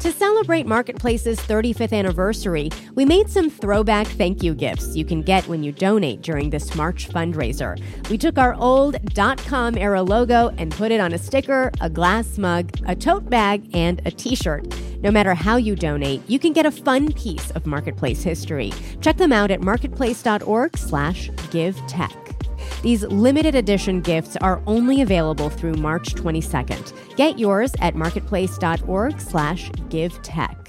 To celebrate Marketplace's 35th anniversary, we made some throwback thank you gifts you can get when you donate during this March fundraiser. We took our old .com era logo and put it on a sticker, a glass mug, a tote bag, and a t-shirt. No matter how you donate, you can get a fun piece of Marketplace history. Check them out at marketplace.org/givetech. These limited edition gifts are only available through March 22nd. Get yours at marketplace.org/givetech.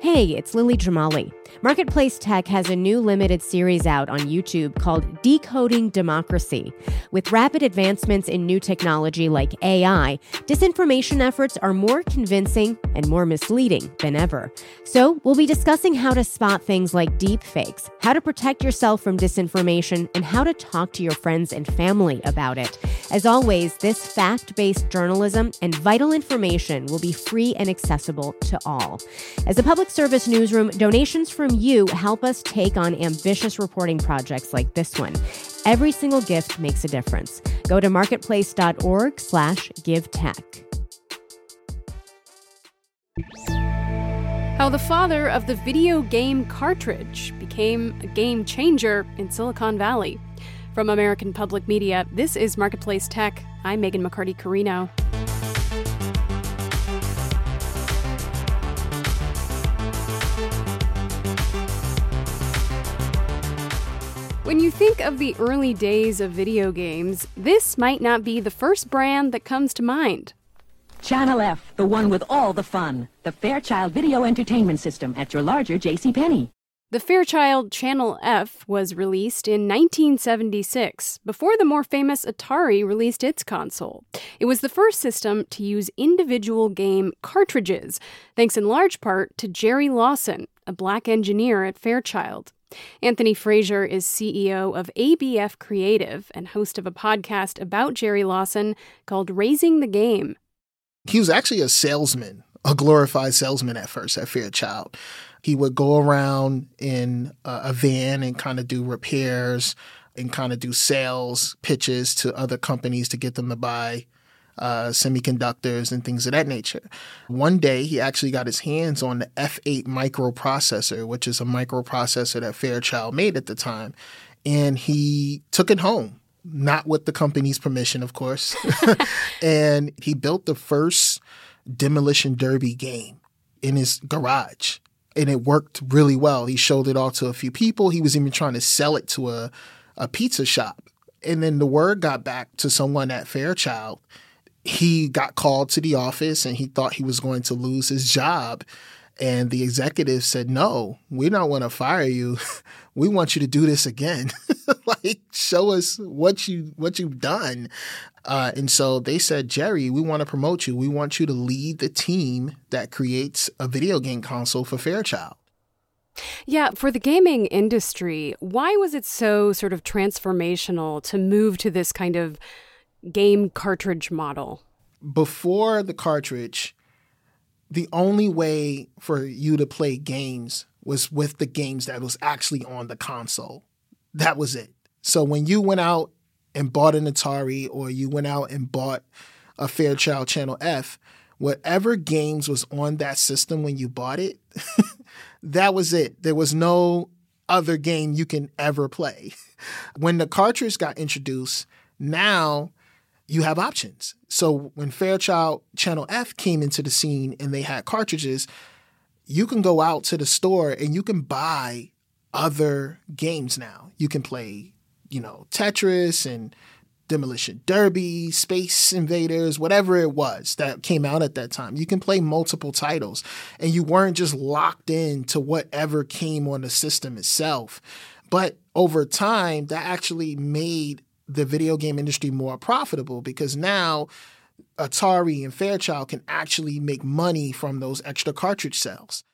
Hey, it's Lily Jamali. Marketplace Tech has a new limited series out on YouTube called Decoding Democracy. With rapid advancements in new technology like AI, disinformation efforts are more convincing and more misleading than ever. So, we'll be discussing how to spot things like deepfakes, how to protect yourself from disinformation, and how to talk to your friends and family about it. As always, this fact based journalism and vital information will be free and accessible to all. As a public service newsroom, donations from you help us take on ambitious reporting projects like this one. Every single gift makes a difference. Go to marketplace.org slash give tech. How the father of the video game cartridge became a game changer in Silicon Valley. From American Public Media, this is Marketplace Tech. I'm Meghan McCarty Carino. When you think of the early days of video games, this might not be the first brand that comes to mind. Channel F, the one with all the fun. The Fairchild Video Entertainment System at your larger JCPenney. The Fairchild Channel F was released in 1976, before the more famous Atari released its console. It was the first system to use individual game cartridges, thanks in large part to Jerry Lawson, a black engineer at Fairchild. Anthony Frasier is CEO of ABF Creative and host of a podcast about Jerry Lawson called Raising the Game. He was actually a salesman, a glorified salesman at first at Fairchild. He would go around in a van and kind of do repairs and kind of do sales pitches to other companies to get them to buy uh, semiconductors and things of that nature. One day, he actually got his hands on the F8 microprocessor, which is a microprocessor that Fairchild made at the time, and he took it home. Not with the company's permission, of course. and he built the first Demolition Derby game in his garage and it worked really well. He showed it all to a few people. He was even trying to sell it to a, a pizza shop. And then the word got back to someone at Fairchild. He got called to the office and he thought he was going to lose his job. And the executive said, No, we don't want to fire you. we want you to do this again. like show us what you what you've done. Uh, and so they said, Jerry, we want to promote you. We want you to lead the team that creates a video game console for Fairchild. Yeah, for the gaming industry, why was it so sort of transformational to move to this kind of game cartridge model? Before the cartridge, the only way for you to play games was with the games that was actually on the console. That was it. So when you went out and bought an Atari or you went out and bought a Fairchild Channel F, whatever games was on that system when you bought it, that was it. There was no other game you can ever play. When the cartridge got introduced, now you have options. So when Fairchild Channel F came into the scene and they had cartridges, you can go out to the store and you can buy other games now. You can play you know, Tetris and Demolition Derby, Space Invaders, whatever it was that came out at that time. You can play multiple titles and you weren't just locked in to whatever came on the system itself. But over time, that actually made the video game industry more profitable because now Atari and Fairchild can actually make money from those extra cartridge sales.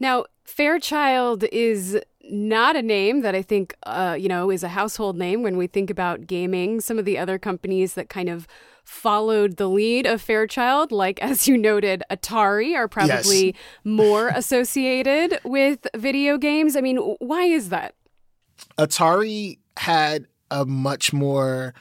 Now, Fairchild is not a name that I think, uh, you know, is a household name when we think about gaming. Some of the other companies that kind of followed the lead of Fairchild, like as you noted, Atari, are probably yes. more associated with video games. I mean, why is that? Atari had a much more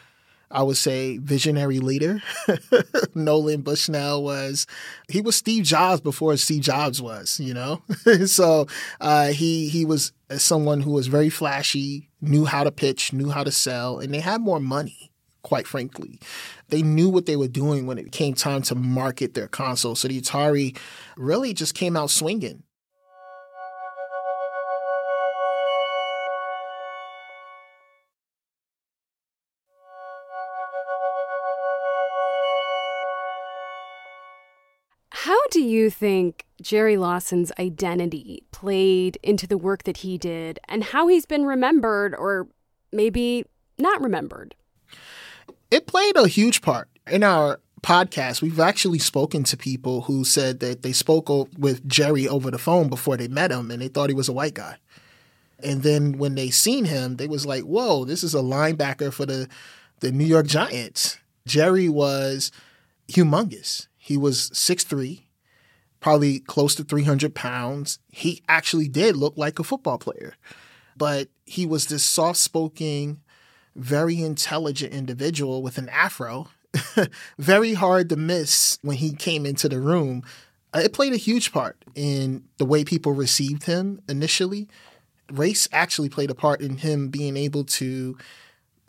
I would say, visionary leader. Nolan Bushnell was, he was Steve Jobs before Steve Jobs was, you know? so uh, he, he was someone who was very flashy, knew how to pitch, knew how to sell, and they had more money, quite frankly. They knew what they were doing when it came time to market their console. So the Atari really just came out swinging. Do you think Jerry Lawson's identity played into the work that he did and how he's been remembered or maybe not remembered? It played a huge part. In our podcast, we've actually spoken to people who said that they spoke with Jerry over the phone before they met him and they thought he was a white guy. And then when they seen him, they was like, whoa, this is a linebacker for the, the New York Giants. Jerry was humongous. He was 6'3, probably close to 300 pounds. He actually did look like a football player, but he was this soft spoken, very intelligent individual with an afro. very hard to miss when he came into the room. Uh, it played a huge part in the way people received him initially. Race actually played a part in him being able to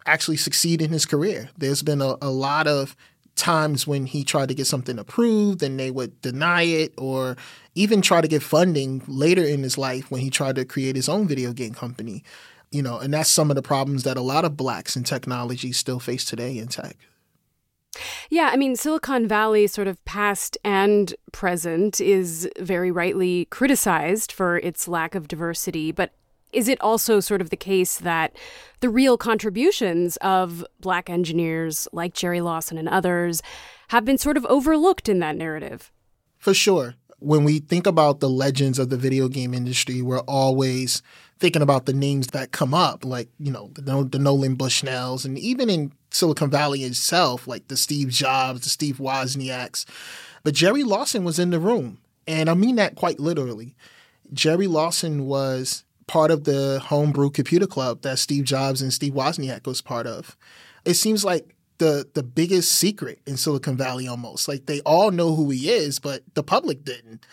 actually succeed in his career. There's been a, a lot of times when he tried to get something approved and they would deny it or even try to get funding later in his life when he tried to create his own video game company you know and that's some of the problems that a lot of blacks in technology still face today in tech yeah, I mean, Silicon Valley, sort of past and present, is very rightly criticized for its lack of diversity. But is it also sort of the case that the real contributions of black engineers like Jerry Lawson and others have been sort of overlooked in that narrative? For sure. When we think about the legends of the video game industry, we're always thinking about the names that come up, like, you know, the, the Nolan Bushnells, and even in Silicon Valley itself, like the Steve Jobs, the Steve Wozniaks. But Jerry Lawson was in the room. And I mean that quite literally. Jerry Lawson was part of the homebrew computer club that Steve Jobs and Steve Wozniak was part of. It seems like the the biggest secret in Silicon Valley almost. Like they all know who he is, but the public didn't.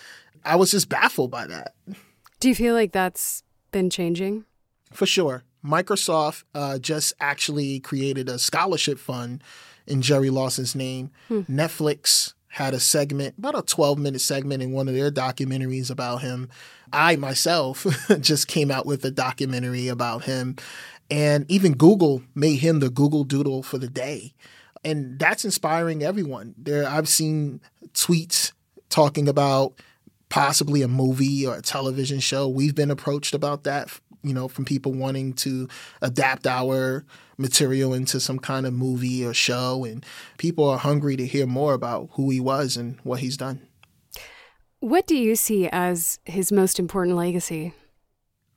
I was just baffled by that. Do you feel like that's been changing? For sure. Microsoft uh, just actually created a scholarship fund in Jerry Lawson's name. Hmm. Netflix had a segment, about a 12 minute segment in one of their documentaries about him. I myself just came out with a documentary about him. And even Google made him the Google Doodle for the day. And that's inspiring everyone. There I've seen tweets talking about possibly a movie or a television show. We've been approached about that, you know, from people wanting to adapt our material into some kind of movie or show. And people are hungry to hear more about who he was and what he's done. What do you see as his most important legacy?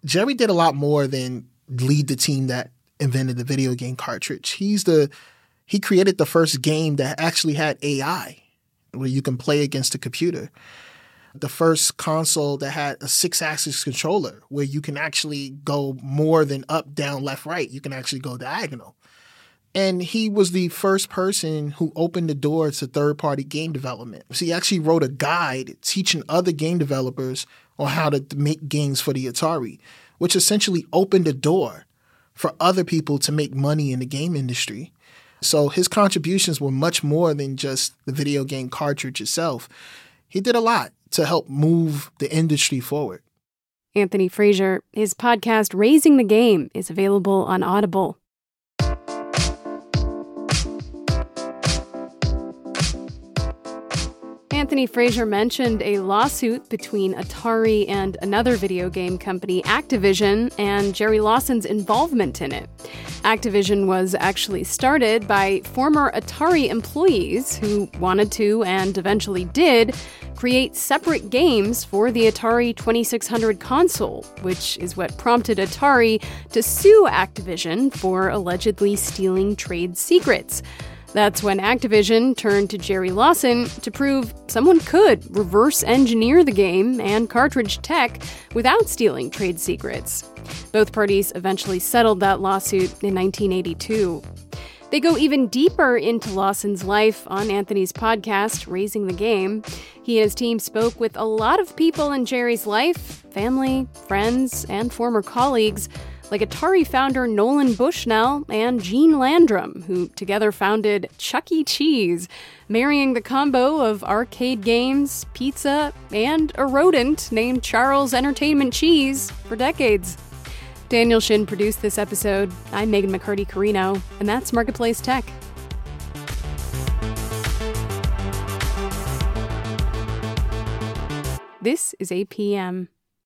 Jerry did a lot more than lead the team that invented the video game cartridge. He's the he created the first game that actually had AI where you can play against a computer. The first console that had a six axis controller where you can actually go more than up, down, left, right. You can actually go diagonal. And he was the first person who opened the door to third party game development. So he actually wrote a guide teaching other game developers on how to make games for the Atari, which essentially opened the door for other people to make money in the game industry. So his contributions were much more than just the video game cartridge itself. He did a lot to help move the industry forward. Anthony Frasier, his podcast Raising the Game is available on Audible. Anthony Frasier mentioned a lawsuit between Atari and another video game company, Activision, and Jerry Lawson's involvement in it. Activision was actually started by former Atari employees who wanted to, and eventually did, create separate games for the Atari 2600 console, which is what prompted Atari to sue Activision for allegedly stealing trade secrets. That's when Activision turned to Jerry Lawson to prove someone could reverse engineer the game and cartridge tech without stealing trade secrets. Both parties eventually settled that lawsuit in 1982. They go even deeper into Lawson's life on Anthony's podcast, Raising the Game. He and his team spoke with a lot of people in Jerry's life family, friends, and former colleagues, like Atari founder Nolan Bushnell and Gene Landrum, who together founded Chuck E. Cheese, marrying the combo of arcade games, pizza, and a rodent named Charles Entertainment Cheese for decades. Daniel Shin produced this episode. I'm Meghan McCarty Carino, and that's Marketplace Tech. This is APM.